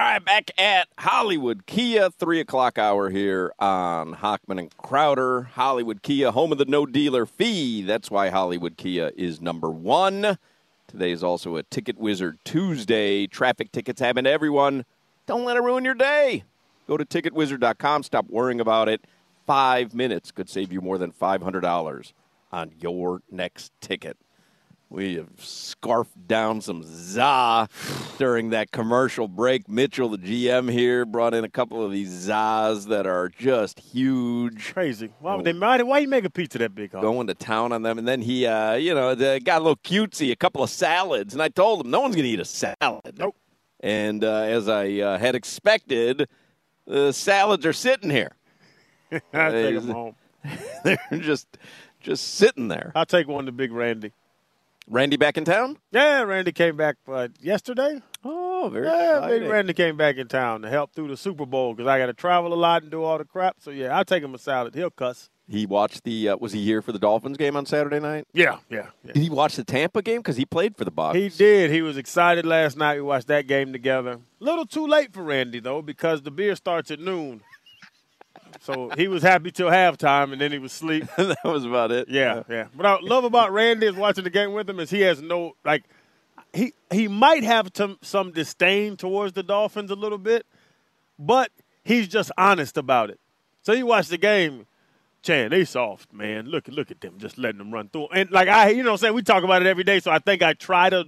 All right, back at Hollywood Kia, three o'clock hour here on Hochman and Crowder. Hollywood Kia, home of the no dealer fee. That's why Hollywood Kia is number one. Today is also a Ticket Wizard Tuesday. Traffic tickets happen to everyone. Don't let it ruin your day. Go to ticketwizard.com. Stop worrying about it. Five minutes could save you more than $500 on your next ticket. We have scarfed down some za during that commercial break. Mitchell, the GM here, brought in a couple of these zas that are just huge. Crazy. Why would they mind? Why you make a pizza that big? Huh? Going to town on them, and then he, uh, you know, got a little cutesy, a couple of salads, and I told him no one's going to eat a salad. Nope. And uh, as I uh, had expected, the salads are sitting here. I take them home. They're just just sitting there. I'll take one to Big Randy. Randy back in town? Yeah, Randy came back uh, yesterday. Oh, very Yeah, exciting. Big Randy came back in town to help through the Super Bowl because I got to travel a lot and do all the crap. So yeah, I'll take him a salad. He'll cuss. He watched the. Uh, was he here for the Dolphins game on Saturday night? Yeah, yeah, yeah. Did he watch the Tampa game because he played for the Bucks? He did. He was excited last night. We watched that game together. A little too late for Randy though because the beer starts at noon. So he was happy till halftime, and then he was asleep. that was about it. Yeah, yeah. What I love about Randy is watching the game with him is he has no like he he might have some some disdain towards the Dolphins a little bit, but he's just honest about it. So you watch the game, Chan, they soft, man. Look look at them, just letting them run through. And like I, you know, what I'm saying we talk about it every day. So I think I try to,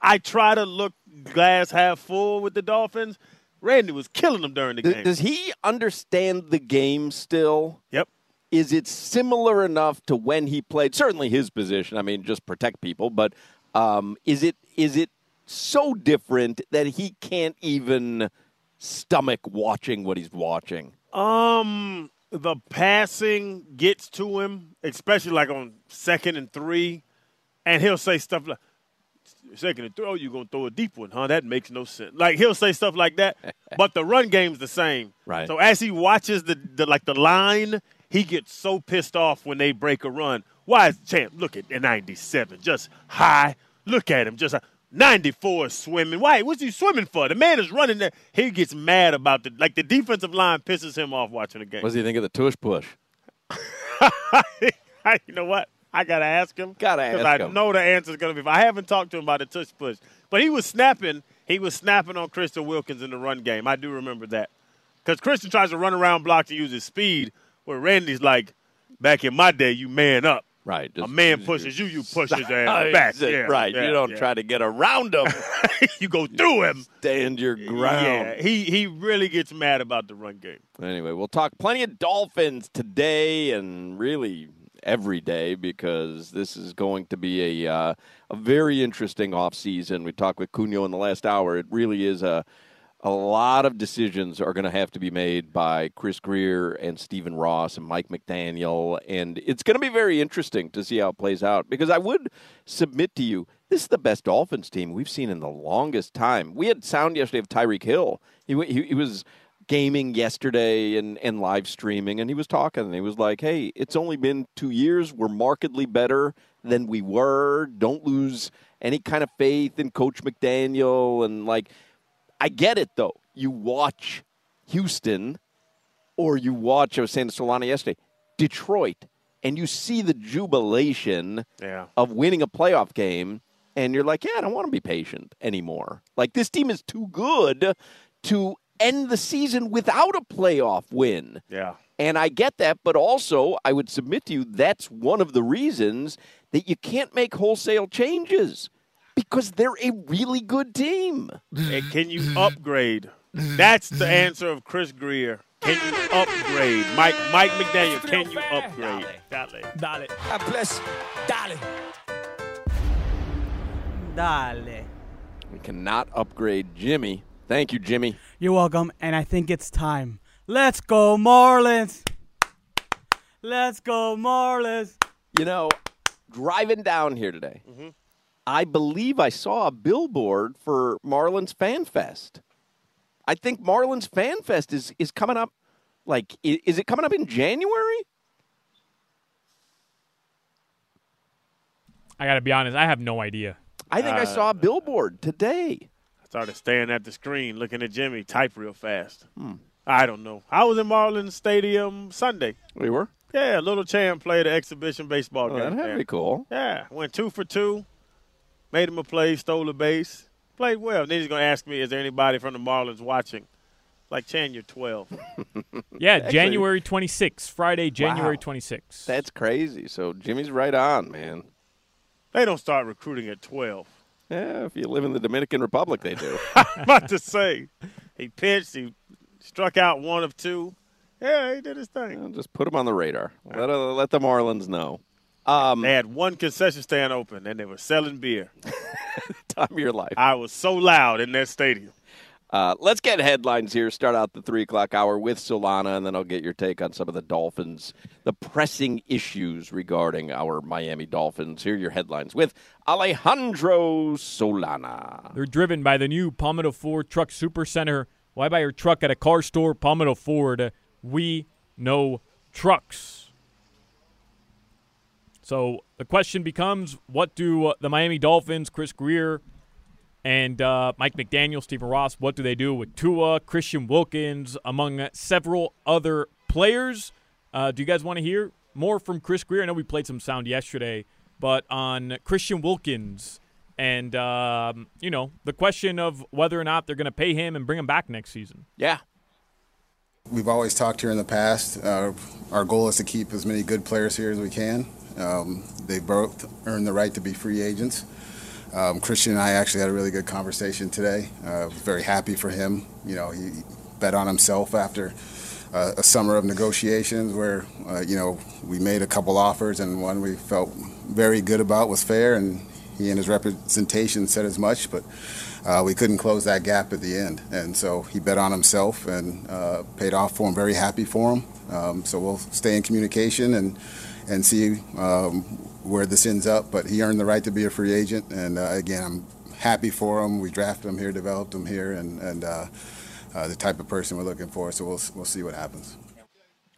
I try to look glass half full with the Dolphins. Randy was killing them during the game. does he understand the game still? yep. Is it similar enough to when he played? Certainly his position. I mean, just protect people. But um, is it is it so different that he can't even stomach watching what he's watching? Um, the passing gets to him, especially like on second and three, and he'll say stuff like, second and throw, you're gonna throw a deep one, huh? That makes no sense. Like he'll say stuff like that, but the run game's the same. Right. So as he watches the, the like the line, he gets so pissed off when they break a run. Why is champ? Look at the 97, just high. Look at him, just high. 94 swimming. Why? What's he swimming for? The man is running there. He gets mad about the like the defensive line pisses him off watching the game. What does he think of the tush push? you know what? I gotta ask him. Gotta because I know the answer's gonna be. I haven't talked to him about the tush push, but he was snapping. He was snapping on Christian Wilkins in the run game. I do remember that because Christian tries to run around block to use his speed, where Randy's like, back in my day, you man up. Right. A man pushes you, you push his ass back. Yeah, right. yeah, you don't yeah. try to get around him. you go through him. Stand your ground. Yeah, he he really gets mad about the run game. Anyway, we'll talk plenty of Dolphins today and really every day because this is going to be a uh, a very interesting offseason. We talked with Cuno in the last hour. It really is a a lot of decisions are going to have to be made by Chris Grier and Stephen Ross and Mike McDaniel, and it's going to be very interesting to see how it plays out. Because I would submit to you, this is the best Dolphins team we've seen in the longest time. We had sound yesterday of Tyreek Hill. He, he, he was gaming yesterday and, and live streaming, and he was talking, and he was like, hey, it's only been two years. We're markedly better than we were. Don't lose any kind of faith in Coach McDaniel. And, like, I get it, though. You watch Houston or you watch, I was saying to Solana yesterday, Detroit, and you see the jubilation Yeah. of winning a playoff game, and you're like, yeah, I don't want to be patient anymore. Like, this team is too good to end the season without a playoff win. Yeah. And I get that, but also I would submit to you that's one of the reasons that you can't make wholesale changes because they're a really good team. And can you upgrade? That's the answer of Chris Grier. Can you upgrade? Mike Mike McDaniel, can you upgrade? Dale. Dale. God bless. Dale. Dale. We cannot upgrade Jimmy. Thank you, Jimmy. You're welcome, and I think it's time. Let's go, Marlins. Let's go, Marlins. You know, driving down here today, mm-hmm. I believe I saw a billboard for Marlins Fan Fest. I think Marlins Fan Fest is, is coming up. Like, is it coming up in January? I got to be honest, I have no idea. I think I saw a uh, billboard today. I started staring at the screen, looking at Jimmy type real fast. Hmm. I don't know. I was in Marlins Stadium Sunday. We were. Yeah, Little Champ played an exhibition baseball Oh, game. that'd there. be cool. Yeah, went two for two, made him a play, stole a base, played well. Then he's going to ask me, is there anybody from the Marlins watching? Like, Chan, you're 12. Yeah, January 26th, Friday, January Wow. 26th. That's crazy. So Jimmy's right on, man. they don't start recruiting at 12. Yeah, if you live in the Dominican Republic, they do. I'm about to say, he pitched, he struck out one of two. Yeah, he did his thing. Well, Just put them on the radar. Let, uh, let the Marlins know. Um, They had one concession stand open, and they were selling beer. time of your life. I was so loud in that stadium. Uh, let's get headlines here. Start out the three o'clock hour with Solana, and then I'll get your take on some of the Dolphins, the pressing issues regarding our Miami Dolphins. Here are your headlines with Alejandro Solana. They're driven by the new Palmetto Ford Truck Super Center. Why buy your truck at a car store? Palmetto Ford. We know trucks. So the question becomes what do uh, the Miami Dolphins, Chris Grier, and uh, Mike McDaniel, Stephen Ross, what do they do with Tua, Christian Wilkins, among several other players? Uh, do you guys want to hear more from Chris Grier? I know we played some sound yesterday, but on Christian Wilkins and, um, you know, the question of whether or not they're going to pay him and bring him back next season. Yeah, We've always talked here in the past. Uh, our goal is to keep as many good players here as we can. Um, they both earned the right to be free agents. Um, Christian and I actually had a really good conversation today. Uh, very happy for him. You know, he bet on himself after uh, a summer of negotiations where, uh, you know, we made a couple offers and one we felt very good about was fair, and he and his representation said as much, but uh, we couldn't close that gap at the end. And so he bet on himself and uh, paid off for him. Very happy for him. Um, so we'll stay in communication and and see um, where this ends up. But he earned the right to be a free agent, and uh, again, I'm happy for him. We drafted him here, developed him here, and and uh, uh, the type of person we're looking for. So we'll we'll see what happens.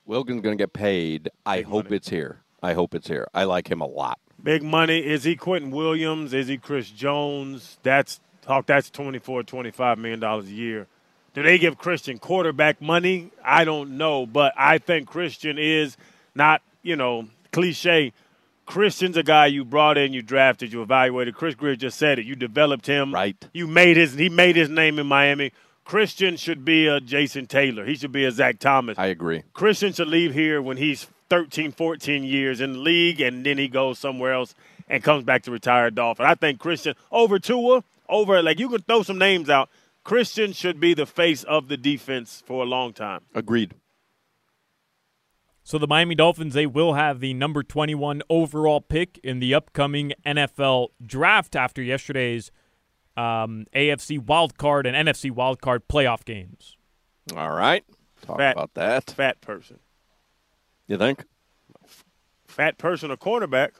Wilkins going to get paid. I hope it's here. I hope it's here. I like him a lot. Big money. Is he Quinnen Williams? Is he Chris Jones? That's talk. That's 24, 25 million dollars a year. Do they give Christian quarterback money? I don't know, but I think Christian is not, you know, cliche. Christian's a guy you brought in, you drafted, you evaluated. Chris Grier just said it. You developed him. Right. You made his. He made his name in Miami. Christian should be a Jason Taylor. He should be a Zach Thomas. I agree. Christian should leave here when he's 13, 14 years in the league, and then he goes somewhere else and comes back to retire Dolphin. I think Christian over Tua, over like you can throw some names out. Christian should be the face of the defense for a long time. Agreed. So the Miami Dolphins, they will have the number 21 overall pick in the upcoming NFL draft after yesterday's um, AFC wildcard and NFC wildcard playoff games. All right. Talk Fat. about that. Fat person, You think? fat person, or cornerback.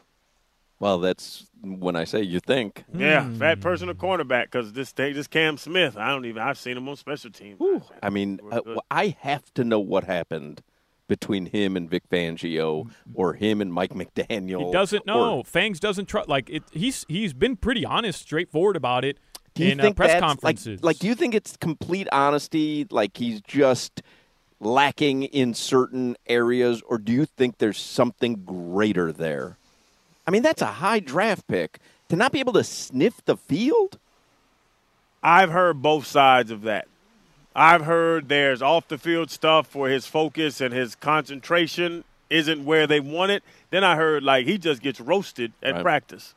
Well, that's when I say you think. Yeah, fat person, or cornerback. Because this this Cam Smith, I don't even. I've seen him on special teams. I mean, uh. I have to know what happened between him and Vic Fangio or him and Mike McDaniel. He doesn't or- know. Fangs doesn't trust. Like it, he's he's been pretty honest, straightforward about it Do you in think uh, press conferences. Like, like, do you think it's complete honesty? Like he's just lacking in certain areas, or do you think there's something greater there? I mean, that's a high draft pick to not be able to sniff the field. I've heard both sides of that. I've heard there's off the field stuff where his focus and his concentration isn't where they want it. Then I heard like he just gets roasted at Right. practice.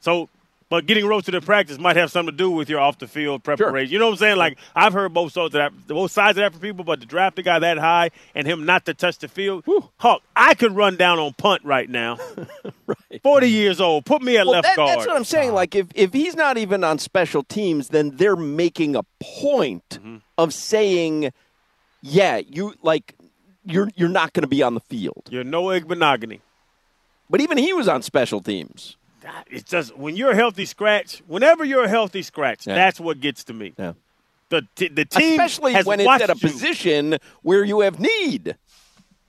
So, but getting roasted at practice might have something to do with your off the field preparation. You know what I'm saying? Like I've heard both sides of that, both sides of that from people. But to draft a guy that high and him not to touch the field, Hawk, I could run down on punt right now. Forty years old, put me at Well, left that- guard. that's what I'm saying. Like, if, if he's not even on special teams, then they're making a point Mm-hmm. of saying, yeah, you like you're you're not going to be on the field. You're no Igbinoghene. But even he was on special teams. It's just when you're a healthy scratch. Whenever you're a healthy scratch, Yeah. that's what gets to me. Yeah. The t- the team Especially has when it's watched at a you. position where you have need.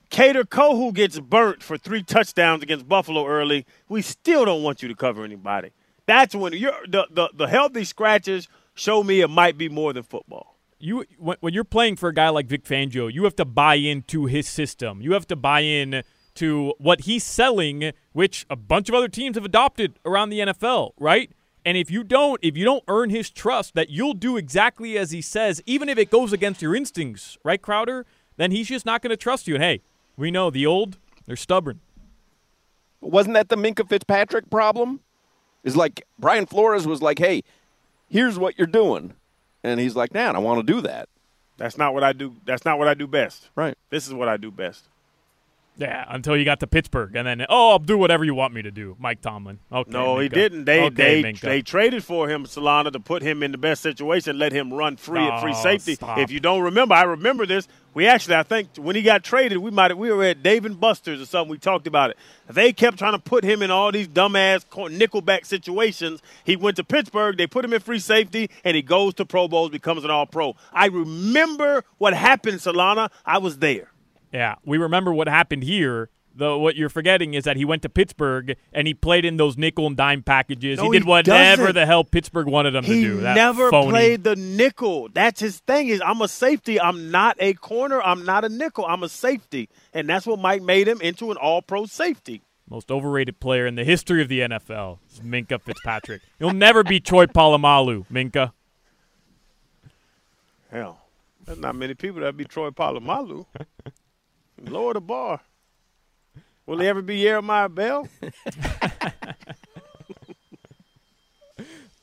Kader Kohou gets burnt for three touchdowns against Buffalo early. We still don't want you to cover anybody. That's when you're the, the, the healthy scratches show me it might be more than football. you when, when you're playing for a guy like Vic Fangio, you have to buy into his system. You have to buy in to what he's selling, which a bunch of other teams have adopted around the NFL, right? And if you don't, if you don't earn his trust that you'll do exactly as he says, even if it goes against your instincts, right, Crowder, then he's just not going to trust you. And hey, we know the old, they're stubborn. Wasn't that the Minkah Fitzpatrick problem? Is like Brian Flores was like, "Hey, here's what you're doing," and he's like, "Nah, I want to do that." That's not what I do. That's not what I do best. Right. This is what I do best. Yeah, until you got to Pittsburgh, and then oh, I'll do whatever you want me to do, Mike Tomlin. Okay, No, he didn't. They okay, they Minkah. they traded for him, Solana, to put him in the best situation, let him run free at free Oh, safety. stop. If you don't remember, I remember this. We actually, I think, when he got traded, we might we were at Dave and Buster's or something. We talked about it. They kept trying to put him in all these dumbass nickelback situations. He went to Pittsburgh. They put him in free safety, and he goes to Pro Bowls, becomes an All Pro. I remember what happened, Solana. I was there. Yeah, we remember what happened here. Though what you're forgetting is that he went to Pittsburgh and he played in those nickel and dime packages. No, he did he whatever doesn't. the hell Pittsburgh wanted him He to do. That never phony. played the nickel. That's his thing. Is I'm a safety. I'm not a corner. I'm not a nickel. I'm a safety, and that's what Mike made him into an All-Pro safety. most overrated player in the history of the NFL. is Minkah Fitzpatrick. You'll never be Troy Polamalu, Minkah. Hell, there's not many people that be Troy Polamalu. Lower the bar. Will he ever be Jeremiah Bell?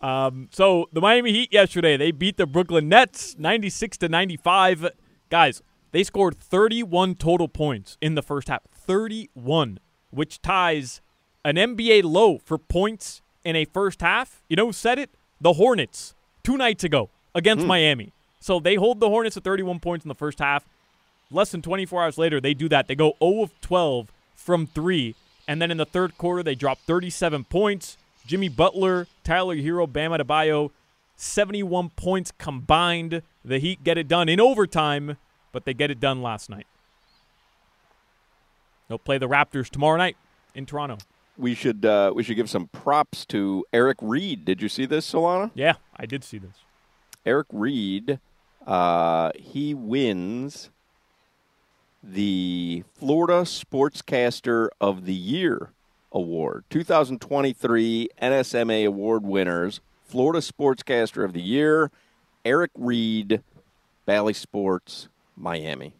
Um, so the Miami Heat yesterday they beat the Brooklyn Nets 96 to 95. Guys, they scored 31 total points in the first half. 31, which ties an NBA low for points in a first half. You know who said it? The Hornets two nights ago against Miami. So they hold the Hornets at 31 points in the first half. Less than 24 hours later, they do that. They go 0 of 12 from three, and then in the third quarter, they drop 37 points. Jimmy Butler, Tyler Herro, Bam Adebayo, 71 points combined. The Heat get it done in overtime, but they get it done last night. They'll play the Raptors tomorrow night in Toronto. We should uh, we should give some props to Eric Reid. Did you see this, Solana? Yeah, I did see this. Eric Reid, uh, he wins the Florida Sportscaster of the Year award. 2023 NSMA award winners, Florida Sportscaster of the Year, Eric Reid, Bally Sports, Miami.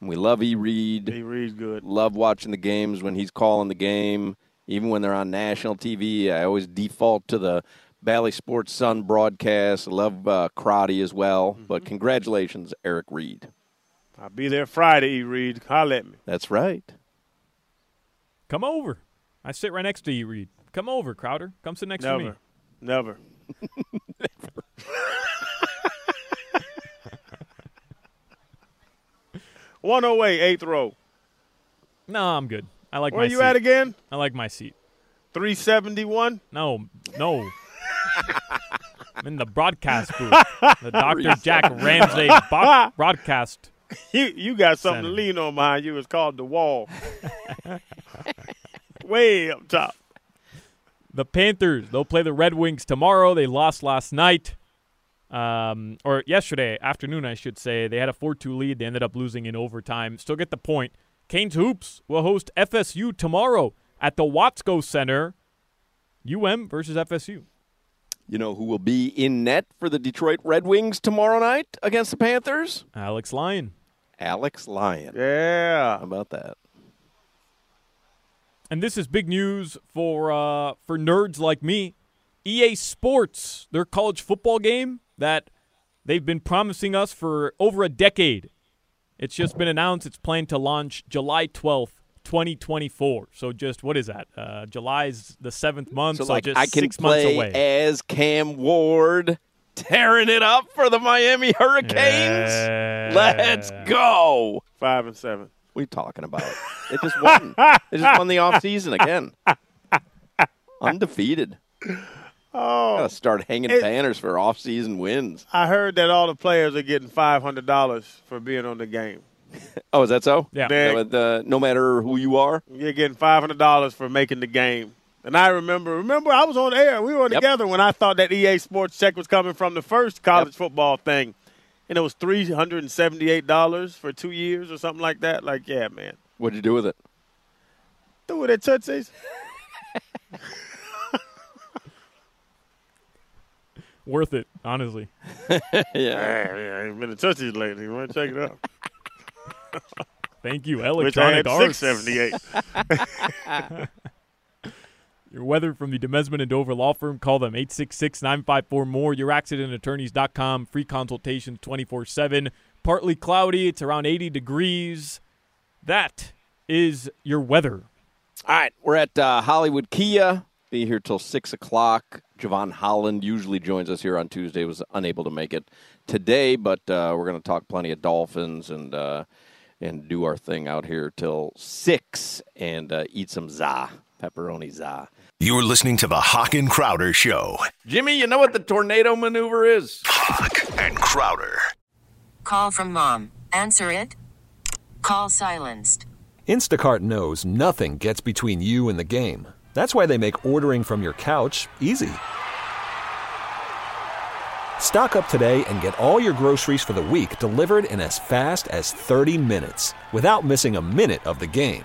We love E. Reid. He reads good. Love watching the games when he's calling the game. Even when they're on national TV, I always default to the Bally Sports Sun broadcast. I love uh, Crotty as well. But congratulations, Eric Reid. I'll be there Friday, E. Reid. Holla at me. That's right. Come over. I sit right next to you, Reid. Come over, Crowder. Come sit next to me. Never. Never. One oh eight, eighth row. No, I'm good. I like Where my you seat. at again? I like my seat. Three seventy one. No, no. I'm in the broadcast booth. The Dr. Jack Ramsay bo- broadcast. You you got something Center. to lean on behind you. It's called the wall. Way up top. The Panthers, they'll play the Red Wings tomorrow. They lost last night. Um, or yesterday afternoon, I should say. They had a 4 2 lead. They ended up losing in overtime. Still get the point. Canes Hoops will host FSU tomorrow at the Watsco Center. UM versus FSU. You know who will be in net for the Detroit Red Wings tomorrow night against the Panthers? Alex Lyon. Alex Lyon. Yeah. How about that? And this is big news for uh, for nerds like me. EA Sports, their college football game that they've been promising us for over a decade. It's just been announced it's planned to launch July 12th, 2024. So just what is that? Uh, July's the seventh month, so, So, like, just I can six months play away. as Cam Ward, tearing it up for the Miami Hurricanes. Let's go. Five and seven. What are you talking about? They just won. they just won the offseason again. Undefeated. Oh, Gotta start hanging It- banners for off-season wins. I heard that all the players are getting five hundred dollars for being on the game. Oh, is that so? Yeah. They- So, uh, no matter who you are. You're getting five hundred dollars for making the game. And I remember, remember, I was on air. We were Yep. together when I thought that EA Sports check was coming from the first college football thing, and it was three hundred and seventy-eight dollars for two years or something like that. Like, yeah, man, What'd you do with it? do it at Tootsie's. Worth it, honestly. yeah. Yeah, yeah, I ain't been to Tootsie's lately. You want to check it out? Thank you, Which I Electronic had Arts. six seventy-eight. Your weather from the Demesmin and Dover Law Firm. Call them 866-954-MORE. YourAccidentAttorneys.com. Free consultations 24-7. Partly cloudy. It's around 80 degrees. That is your weather. All right, we're at uh, Hollywood Kia. Be here till six o'clock. Jevon Holland usually joins us here on Tuesday. Was unable to make it today, but uh, we're going to talk plenty of Dolphins and uh, and do our thing out here till six and uh, eat some za pepperoni za. You're listening to the Hawk and Crowder Show. Jimmy, you know what the tornado maneuver is? Hawk and Crowder. Call from mom. Answer it. Call silenced. Instacart knows nothing gets between you and the game. That's why they make ordering from your couch easy. Stock up today and get all your groceries for the week delivered in as fast as 30 minutes without missing a minute of the game.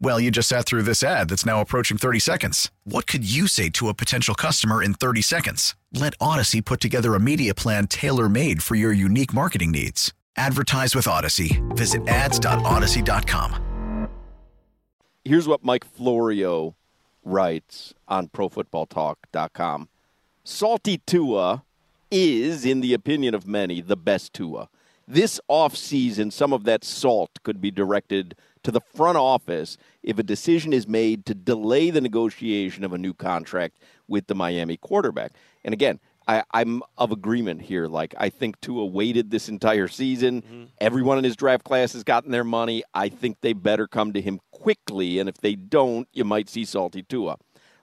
Well, you just sat through this ad that's now approaching 30 seconds. What could you say to a potential customer in 30 seconds? Let Odyssey put together a media plan tailor made for your unique marketing needs. Advertise with Odyssey. Visit ads.odyssey.com. Here's what Mike Florio writes on ProFootballTalk.com. Salty Tua is, in the opinion of many, the best Tua. This offseason, some of that salt could be directed to the front office if a decision is made to delay the negotiation of a new contract with the Miami quarterback. And again, I, I'm of agreement here. Like, I think Tua waited this entire season. Mm-hmm. Everyone in his draft class has gotten their money. I think they better come to him quickly. And if they don't, you might see Salty Tua.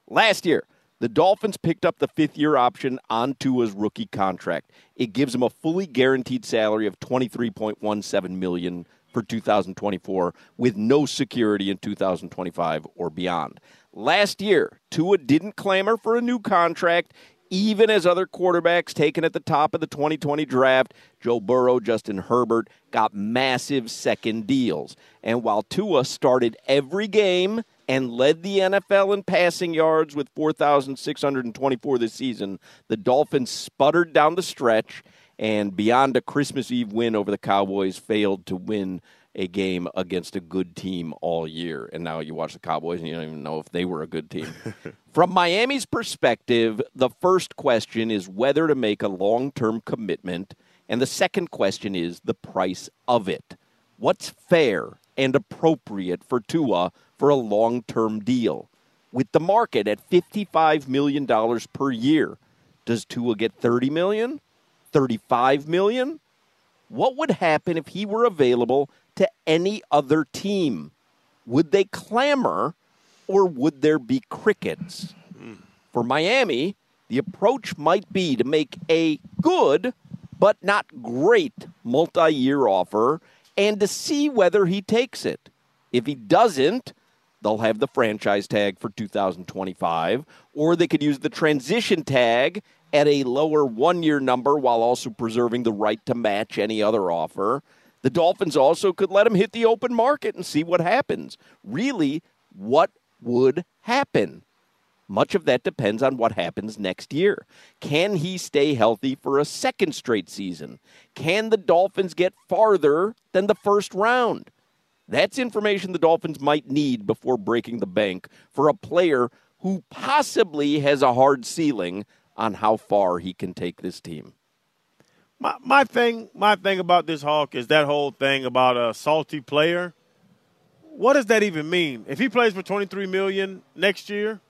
Last year, the Dolphins picked up the fifth year option on Tua's rookie contract. It gives him a fully guaranteed salary of $23.17 million for 2024 with no security in 2025 or beyond. Last year, Tua didn't clamor for a new contract even as other quarterbacks taken at the top of the 2020 draft, Joe Burrow, Justin Herbert, got massive second deals. And while Tua started every game and led the NFL in passing yards with 4,624 this season, the Dolphins sputtered down the stretch and beyond a Christmas Eve win over the Cowboys, failed to win a game against a good team all year. And now you watch the Cowboys and you don't even know if they were a good team. From Miami's perspective, the first question is whether to make a long term commitment. And the second question is the price of it. What's fair and appropriate for Tua for a long term deal? With the market at $55 million per year, does Tua get $30 million? 35 million? What would happen if he were available to any other team? Would they clamor or would there be crickets? For Miami, the approach might be to make a good but not great multi year offer and to see whether he takes it. If he doesn't, they'll have the franchise tag for 2025, or they could use the transition tag at a lower one year number while also preserving the right to match any other offer. The Dolphins also could let him hit the open market and see what happens. Really, what would happen? Much of that depends on what happens next year. Can he stay healthy for a second straight season? Can the Dolphins get farther than the first round? That's information the Dolphins might need before breaking the bank for a player who possibly has a hard ceiling on how far he can take this team. My my thing my thing about this Hawk is that whole thing about a salty player. What does that even mean? If he plays for 23 million next year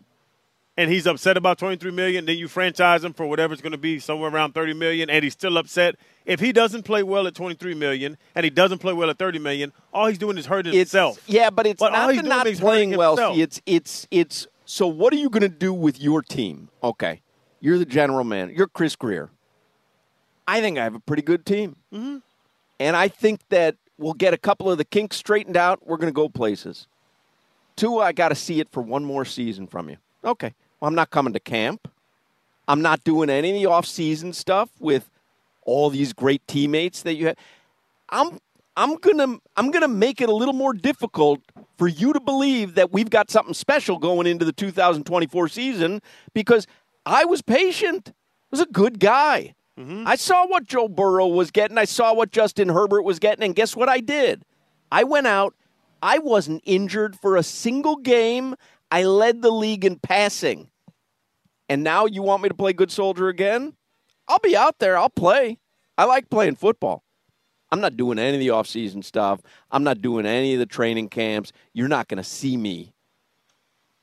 and he's upset about 23 million, then you franchise him for whatever it's going to be, somewhere around 30 million and he's still upset. If he doesn't play well at 23 million and he doesn't play well at 30 million, all he's doing is hurting It's- himself. Yeah, but it's But not he's the not playing well. See, it's it's it's. So what are you going to do with your team? Okay, you're the general man. You're Chris Grier. I think I have a pretty good team, mm-hmm. and I think that we'll get a couple of the kinks straightened out. We're going to go places. Two, I got to see it for one more season from you. Okay, well, I'm not coming to camp. I'm not doing any of the off-season stuff with all these great teammates that you have. I'm I'm gonna I'm gonna make it a little more difficult for you to believe that we've got something special going into the 2024 season because I was patient. I was a good guy. Mm-hmm. I saw what Joe Burrow was getting. I saw what Justin Herbert was getting, and guess what I did? I went out. I wasn't injured for a single game. I led the league in passing. And now you want me to play good soldier again? I'll be out there. I'll play. I like playing football. I'm not doing any of the off-season stuff. I'm not doing any of the training camps. You're not going to see me.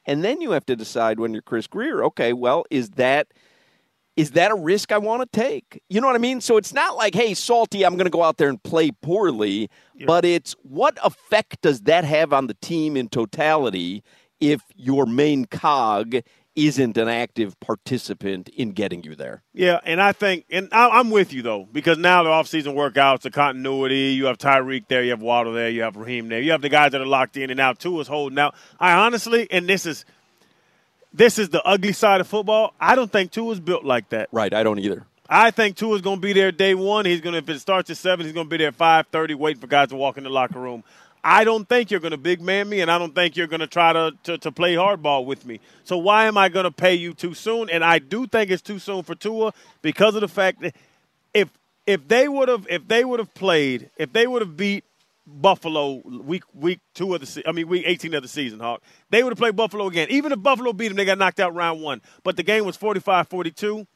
And then you have to decide when you're Chris Grier, okay, well, is that is that a risk I want to take? You know what I mean? So it's not like, hey, salty, I'm going to go out there and play poorly, but it's what effect does that have on the team in totality if your main cog isn't an active participant in getting you there? Yeah, and I think, and I, I'm with you though, because now the offseason workouts, the continuity. You have Tyreek there, you have Waddle there, you have Raheem there, you have the guys that are locked in, and now Tua's holding out. I honestly, and this is, this is the ugly side of football. I don't think Tua's built like that. Right, I don't either. I think Tua's going to be there day one. He's going to, if it starts at seven, he's going to be there at five thirty, waiting for guys to walk in the locker room. I don't think you're going to big man me, and I don't think you're going to try to, to to play hardball with me. So why am I going to pay you too soon? And I do think it's too soon for Tua because of the fact that if if they would have if they would have played if they would have beat Buffalo week week two of the se- I mean week 18 of the season, Hawk. They would have played Buffalo again. Even if Buffalo beat them, they got knocked out round one. But the game was 45-42.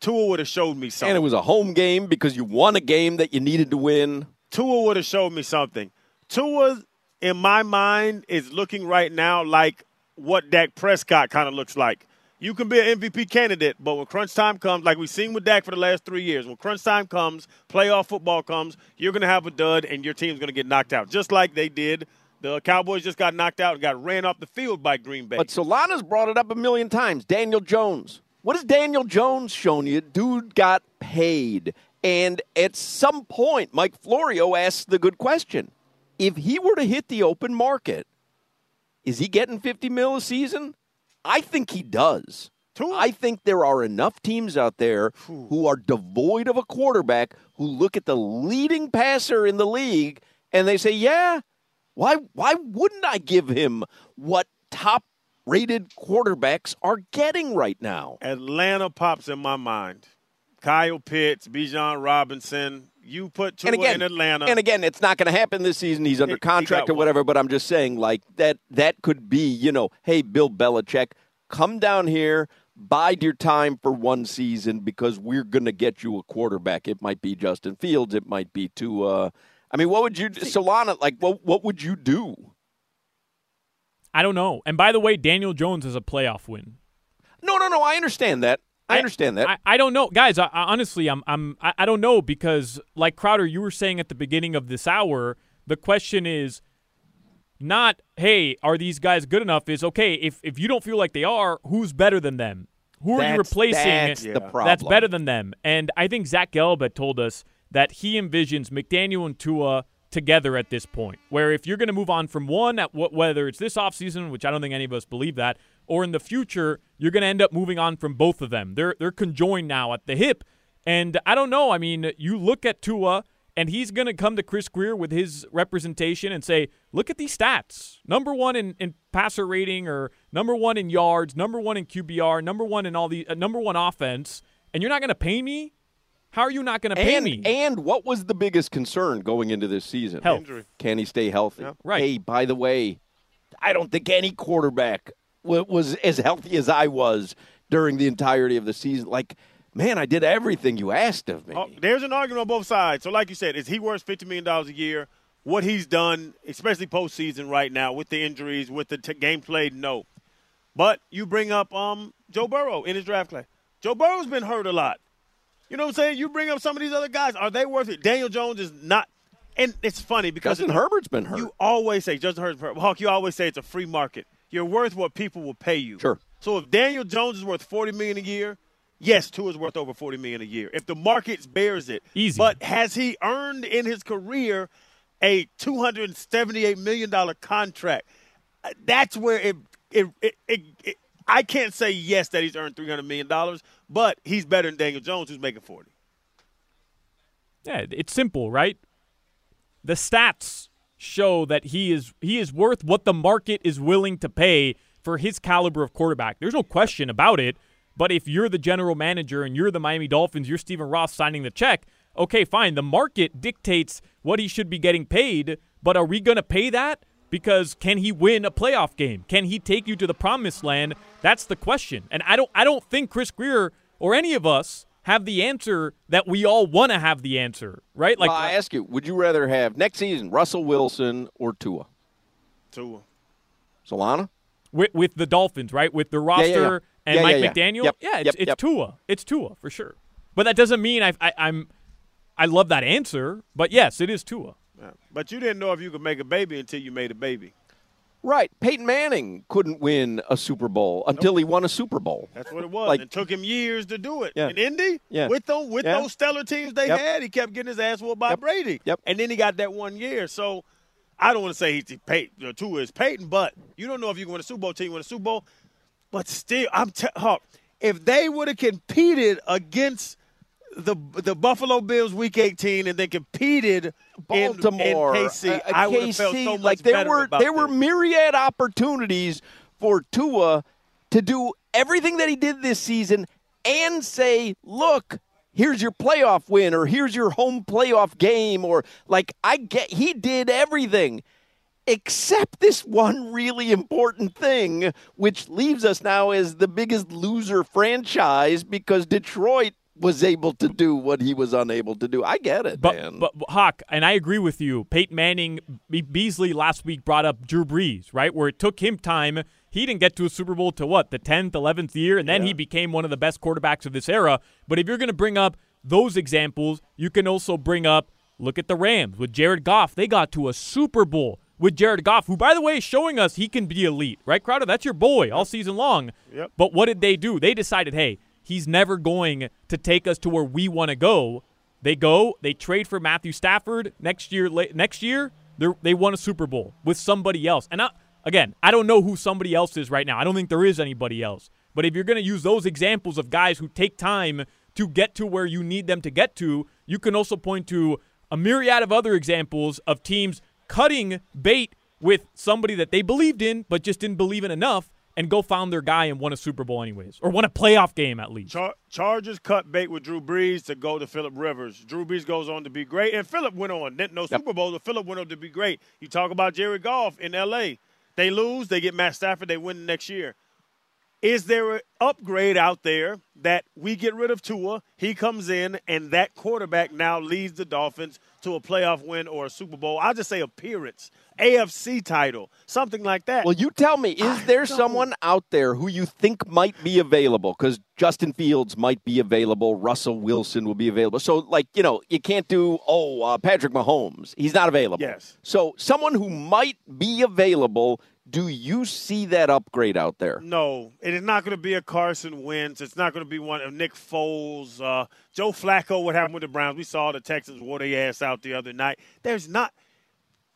Tua would have showed me something. And it was a home game because you won a game that you needed to win. Tua would have showed me something. Tua, in my mind, is looking right now like what Dak Prescott kind of looks like. You can be an MVP candidate, but when crunch time comes, like we've seen with Dak for the last three years, when crunch time comes, playoff football comes, you're going to have a dud and your team's going to get knocked out, just like they did. The Cowboys just got knocked out and got ran off the field by Green Bay. But Solana's brought it up a million times. Daniel Jones. What has Daniel Jones shown you? Dude got paid. And at some point, Mike Florio asked the good question. If he were to hit the open market, is he getting 50 mil a season? I think he does. I think there are enough teams out there who are devoid of a quarterback who look at the leading passer in the league and they say, "Yeah, why why wouldn't I give him what top rated quarterbacks are getting right now?" Atlanta pops in my mind. Kyle Pitts, Bijan Robinson. You put Tua and again, in Atlanta. And again, it's not going to happen this season. He's under He- he contract or whatever. But I'm just saying, like that. That could be, you know, hey, Bill Belichick, come down here, bide your time for one season because we're going to get you a quarterback. It might be Justin Fields. It might be to. Uh, I mean, what would you, Solana? Like, what what would you do? I don't know. And by the way, Daniel Jones is a playoff win. No, no, no. I understand that. I understand that. I, I don't know, guys. I, I honestly, I'm, I'm, I, I don't know because, like Crowder, you were saying at the beginning of this hour, the question is not, hey, are these guys good enough? Is okay if if you don't feel like they are, who's better than them? Who are you replacing? that's the problem. That's better than them. And I think Zach Gelb had told us that he envisions McDaniel and Tua together at this point. Where if you're going to move on from one, at wh- whether it's this offseason, which I don't think any of us believe that, or in the future, you're going to end up moving on from both of them. They're they're conjoined now at the hip, and I don't know. I mean, you look at Tua, and he's going to come to Chris Grier with his representation and say, "Look at these stats: number one in, in passer rating, or number one in yards, number one in QBR, number one in all the uh, number one offense." And you're not going to pay me? How are you not going to pay and, me? And what was the biggest concern going into this season? Health. Injury. Can he stay healthy? Yeah. Right. Hey, by the way, I don't think any quarterback wa- was as healthy as I was during the entirety of the season. Like, man, I did everything you asked of me. Oh, there's an argument on both sides. So, like you said, is he worth fifty million dollars a year? What he's done, especially postseason right now, with the injuries, with the t- game played, no. But you bring up um, Joe Burrow in his draft class. Joe Burrow's been hurt a lot. You know what I'm saying? You bring up some of these other guys. Are they worth it? Daniel Jones is not. And it's funny because Justin it's- Herbert's been hurt. You always say Justin Herbert, Hawk. You always say it's a free market. You're worth what people will pay you. Sure. So if Daniel Jones is worth forty million a year, yes, Tua is worth over forty million a year. If the market bears it, Easy. But has he earned in his career a two hundred seventy-eight million dollar contract? That's where it it, it, it, it I can't say yes that he's earned three hundred million dollars, but he's better than Daniel Jones, who's making forty. Yeah, it's simple, right? The stats show that he is he is worth what the market is willing to pay for his caliber of quarterback. There's no question about it. But if you're the general manager and you're the Miami Dolphins, you're Stephen Ross signing the check. Okay, fine. The market dictates what he should be getting paid, but are we going to pay that? Because can he win a playoff game? Can he take you to the promised land? That's the question. And I don't I don't think Chris Grier or any of us have the answer that we all want to have the answer, right? Like well, I ask you, would you rather have next season Russell Wilson or Tua? Tua. Solana? with, with the Dolphins, right? With the roster yeah, yeah. and Yeah, Mike yeah, yeah. McDaniel. Yep, Yeah, it's, yep, it's yep. Tua. It's Tua for sure. But that doesn't mean I, I, I'm. I love that answer, but yes, it is Tua. But you didn't know if you could make a baby until you made a baby. Right. Peyton Manning couldn't win a Super Bowl until he won a Super Bowl. That's what it was. Like- it took him years to do it. Yeah. In Indy, Yeah. with those with Yeah. those stellar teams they Yep. had, he kept getting his ass whooped by Yep. Brady. Yep. And then he got that one year. So I don't want to say he's Peyton, two is Peyton, but you don't know if you can win a Super Bowl till you win a Super Bowl. But still, I'm t- if they would have competed against the the Buffalo Bills Week 18 and they competed in- Baltimore, in, KC, uh, I would have felt so much like there better were there were myriad opportunities for Tua to do everything that he did this season and say, "Look, here's your playoff win or here's your home playoff game or like I get he did everything except this one really important thing which leaves us now as the biggest loser franchise because Detroit was able to do what he was unable to do. I get it, But, man. but but, Hawk, and I agree with you. Peyton Manning, Be- Beasley last week brought up Drew Brees, right? Where it took him time. He didn't get to a Super Bowl to what the tenth, eleventh year, and then he became one of the best quarterbacks of this era. But if you're going to bring up those examples, you can also bring up look at the Rams with Jared Goff. They got to a Super Bowl with Jared Goff, who, by the way, is showing us he can be elite, right, Crowder? That's your boy all season long. Yep. But what did they do? They decided, hey, he's never going to take us to where we want to go. They go, they trade for Matthew Stafford next year. Next year, they won a Super Bowl with somebody else. And I, again, I don't know who somebody else is right now. I don't think there is anybody else. But if you're going to use those examples of guys who take time to get to where you need them to get to, you can also point to a myriad of other examples of teams cutting bait with somebody that they believed in but just didn't believe in enough and go found their guy and won a Super Bowl anyways, or won a playoff game at least. Char- Chargers cut bait with Drew Brees to go to Philip Rivers. Drew Brees goes on to be great, and Philip went on. Didn't no Super Bowl, but Philip went on to be great. You talk about Jerry Goff in L.A. They lose, they get Matt Stafford, they win the next year. Is there an upgrade out there that we get rid of Tua? He comes in, and that quarterback now leads the Dolphins to a playoff win or a Super Bowl. I'll just say appearance, AFC title, something like that. Well, you tell me, is there someone out there who you think might be available? Because Justin Fields might be available, Russell Wilson will be available. So, like, you know, you can't do, oh, uh, Patrick Mahomes. He's not available. Yes. So, someone who might be available, do you see that upgrade out there? No, it is not going to be a Carson Wentz. It's not going to be one of Nick Foles, uh, Joe Flacco. What happened with the Browns? We saw the Texans wore their ass out the other night. There's not.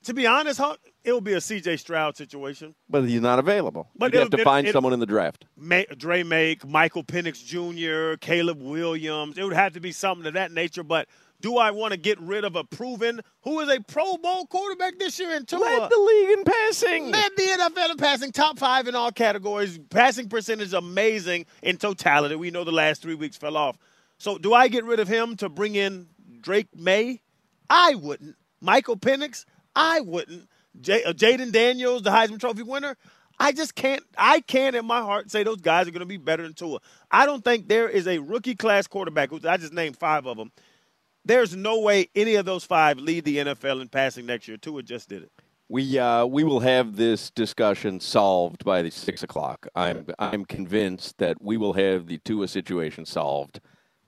To be honest, Huck, it will be a C.J. Stroud situation. But he's not available. But you have it'll- to find it'll- someone in the draft. May, Drake Maye, Michael Penix Jr., Caleb Williams. It would have to be something of that nature. But do I want to get rid of a proven who is a Pro Bowl quarterback this year in Tua? Led the league in passing. Led the NFL in passing, top five in all categories. Passing percentage amazing in totality. We know the last three weeks fell off. So do I get rid of him to bring in Drake Maye? I wouldn't. Michael Penix? I wouldn't. J- uh, Jayden Daniels, the Heisman Trophy winner? I just can't. I can't in my heart say those guys are going to be better than Tua. I don't think there is a rookie class quarterback. I just named five of them. There's no way any of those five lead the NFL in passing next year. Tua just did it. We uh, we will have this discussion solved by the six o'clock. I'm I'm convinced that we will have the Tua situation solved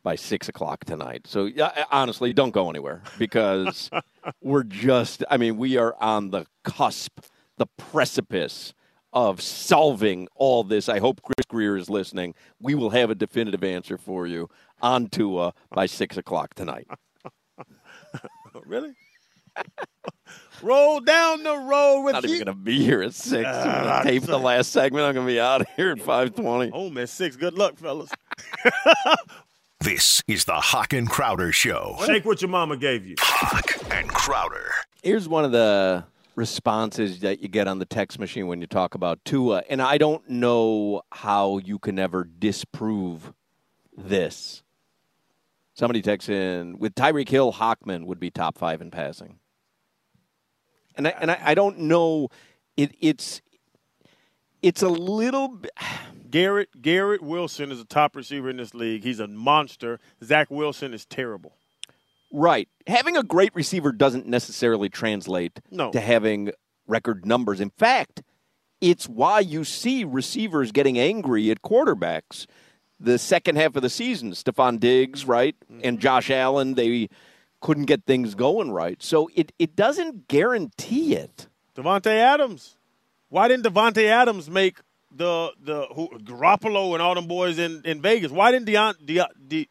by six o'clock tonight. So yeah, honestly, don't go anywhere because we're just. I mean, we are on the cusp, the precipice of solving all this. I hope Chris Grier is listening. We will have a definitive answer for you on Tua by six o'clock tonight. Really? Roll down the road with Not you. even going to be here at six. I'm Ah, tape the last segment. I'm going to be out of here at five twenty. Home at six. Good luck, fellas. This is the Hawk and Crowder Show. Shake what your mama gave you. Hawk and Crowder. Here's one of the responses that you get on the text machine when you talk about Tua, and I don't know how you can ever disprove this. Somebody texts in with Tyreek Hill, Hochman would be top five in passing, and I, and I, I don't know. It, it's it's a little. bit- Garrett Garrett Wilson is a top receiver in this league. He's a monster. Zach Wilson is terrible. Right. Having a great receiver doesn't necessarily translate No. to having record numbers. In fact, it's why you see receivers getting angry at quarterbacks. The second half of the season, Stefon Diggs, mm-hmm. right, mm-hmm. and Josh Allen, they couldn't get things going right. So it, it doesn't guarantee it. Davante Adams. Why didn't Davante Adams make the the who, Garoppolo and all them boys in, in Vegas? Why didn't Deon, De, De,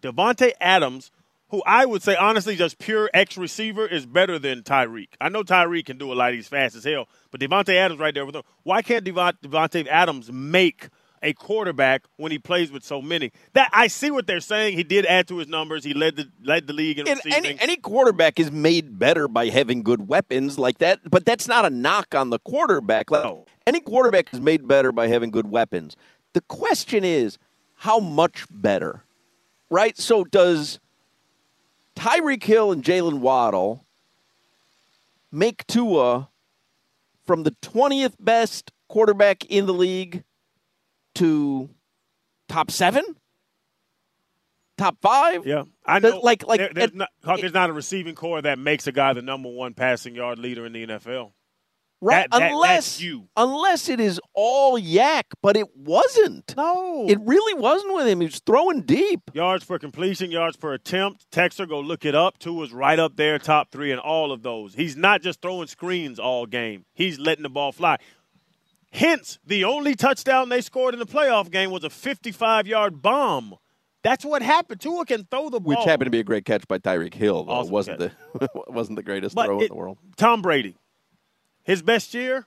Davante Adams, who I would say honestly just pure X receiver, is better than Tyreek? I know Tyreek can do a lot. He's fast as hell, but Davante Adams right there with him. Why can't Davante Adams make a quarterback when he plays with so many? That I see what they're saying. He did add to his numbers. He led the led the league in And receiving. any, any quarterback is made better by having good weapons like that, but that's not a knock on the quarterback. Like, No. Any quarterback is made better by having good weapons. The question is, how much better? Right? So does Tyreek Hill and Jalen Waddle make Tua from the 20th best quarterback in the league to top seven? Top five? Yeah, I know. like- like, there- there's, it- not, Huck, there's not a receiving corps that makes a guy the number one passing yard leader in the NFL. Right, That- that- unless that's you. unless it is all YAC, but it wasn't. No, It really wasn't with him. He was throwing deep. yards per completion, yards per attempt. Texter, go look it up. Tua was right up there, top three in all of those. He's not just throwing screens all game. He's letting the ball fly. Hence, the only touchdown they scored in the playoff game was a 55-yard bomb. That's what happened. Tua can throw the ball. Which happened to be a great catch by Tyreek Hill, though. Awesome it wasn't the wasn't the greatest But throw it- in the world. Tom Brady, his best year.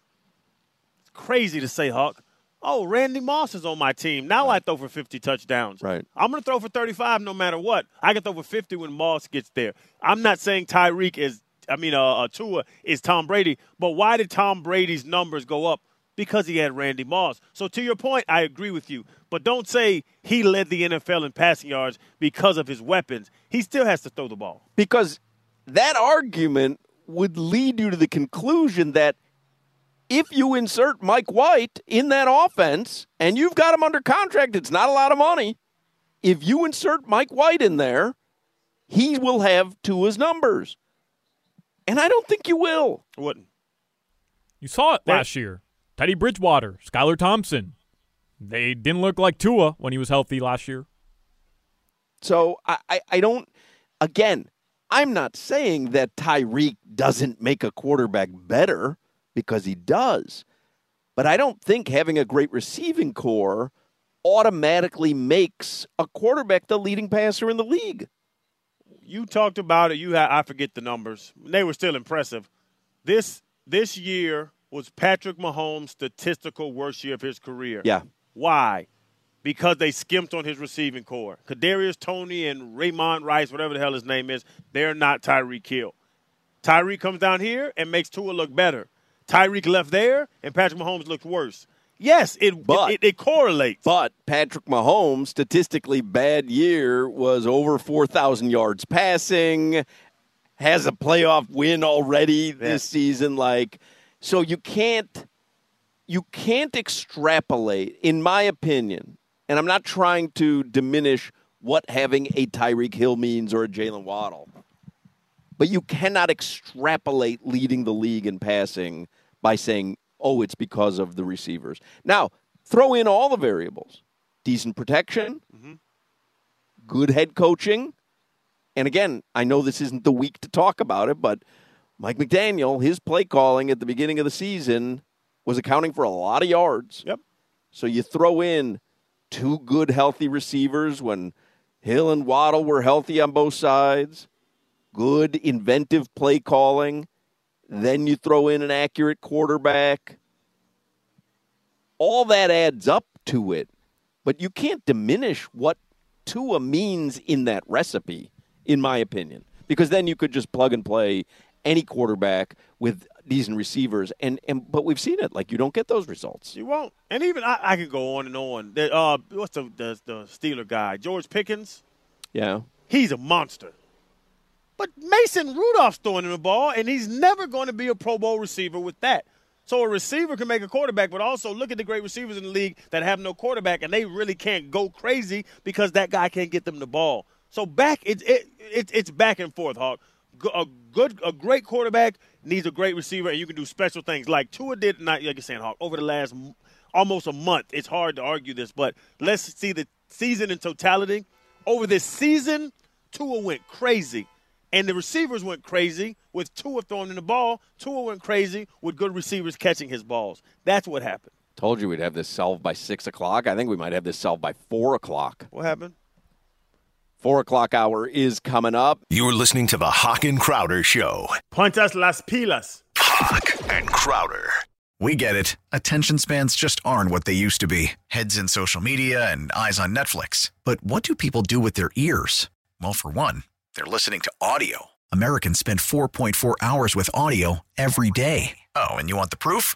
It's crazy to say, Hawk. Oh, Randy Moss is on my team. Now I throw for 50 touchdowns. Right. I'm going to throw for 35 no matter what. I can throw for 50 when Moss gets there. I'm not saying Tyreek is, I mean, uh, uh, Tua is Tom Brady, but why did Tom Brady's numbers go up? Because he had Randy Moss. So to your point, I agree with you. But don't say he led the NFL in passing yards because of his weapons. He still has to throw the ball. Because that argument would lead you to the conclusion that if you insert Mike White in that offense and you've got him under contract, it's not a lot of money. If you insert Mike White in there, he will have Tua's numbers. And I don't think you will. I Wouldn't. You saw it last year. Teddy Bridgewater, Skylar Thompson. They didn't look like Tua when he was healthy last year. So I, I, I don't, again, I'm not saying that Tyreek doesn't make a quarterback better because he does. But I don't think having a great receiving corps automatically makes a quarterback the leading passer in the league. you talked about it. You had I forget the numbers. They were still impressive. This this year was Patrick Mahomes' statistical worst year of his career. Yeah. Why? Because they skimped on his receiving corps. Kadarius Toney and Raymond Rice, whatever the hell his name is, they're not Tyreek Hill. Tyreek comes down here and makes Tua look better. Tyreek left there and Patrick Mahomes looked worse. Yes, it But- it, it, correlates. But Patrick Mahomes, statistically bad year, was over 4,000 yards passing, has a playoff win already this season. Like, so you can't you can't extrapolate, in my opinion, and I'm not trying to diminish what having a Tyreek Hill means or a Jalen Waddle, but you cannot extrapolate leading the league in passing by saying, oh, it's because of the receivers. Now, throw in all the variables decent protection, mm-hmm. good head coaching. And again, I know this isn't the week to talk about it, but Mike McDaniel, his play calling at the beginning of the season was accounting for a lot of yards. Yep. So you throw in two good, healthy receivers when Hill and Waddle were healthy on both sides, good, inventive play calling. Then you throw in an accurate quarterback. All that adds up to it. But you can't diminish what Tua means in that recipe, in my opinion, because then you could just plug and play any quarterback with decent receivers, and, and but we've seen it. Like you don't get those results. You won't. And even I, I could go on and on. The, uh, what's the, the the Steeler guy? George Pickens. Yeah. He's a monster. But Mason Rudolph's throwing him the ball, and he's never going to be a Pro Bowl receiver with that. So a receiver can make a quarterback, but also look at the great receivers in the league that have no quarterback, and they really can't go crazy because that guy can't get them the ball. So back, it's it, it, it's back and forth, Hawk. A good, a great quarterback needs a great receiver, and you can do special things like Tua did. Not like you're saying, Hawk, over the last almost a month. It's hard to argue this, but let's see the season in totality. Over this season, Tua went crazy. And the receivers went crazy with Tua throwing in the ball. Tua went crazy with good receivers catching his balls. That's what happened. Told you we'd have this solved by six o'clock. I think we might have this solved by four o'clock. What happened? Four o'clock hour is coming up. You're listening to the Hawk and Crowder Show. Pontas las pilas. Hawk and Crowder. We get it. Attention spans just aren't what they used to be heads in social media and eyes on Netflix. But what do people do with their ears? Well, for one, they're listening to audio. Americans spend 4.4 hours with audio every day. Oh, and you want the proof?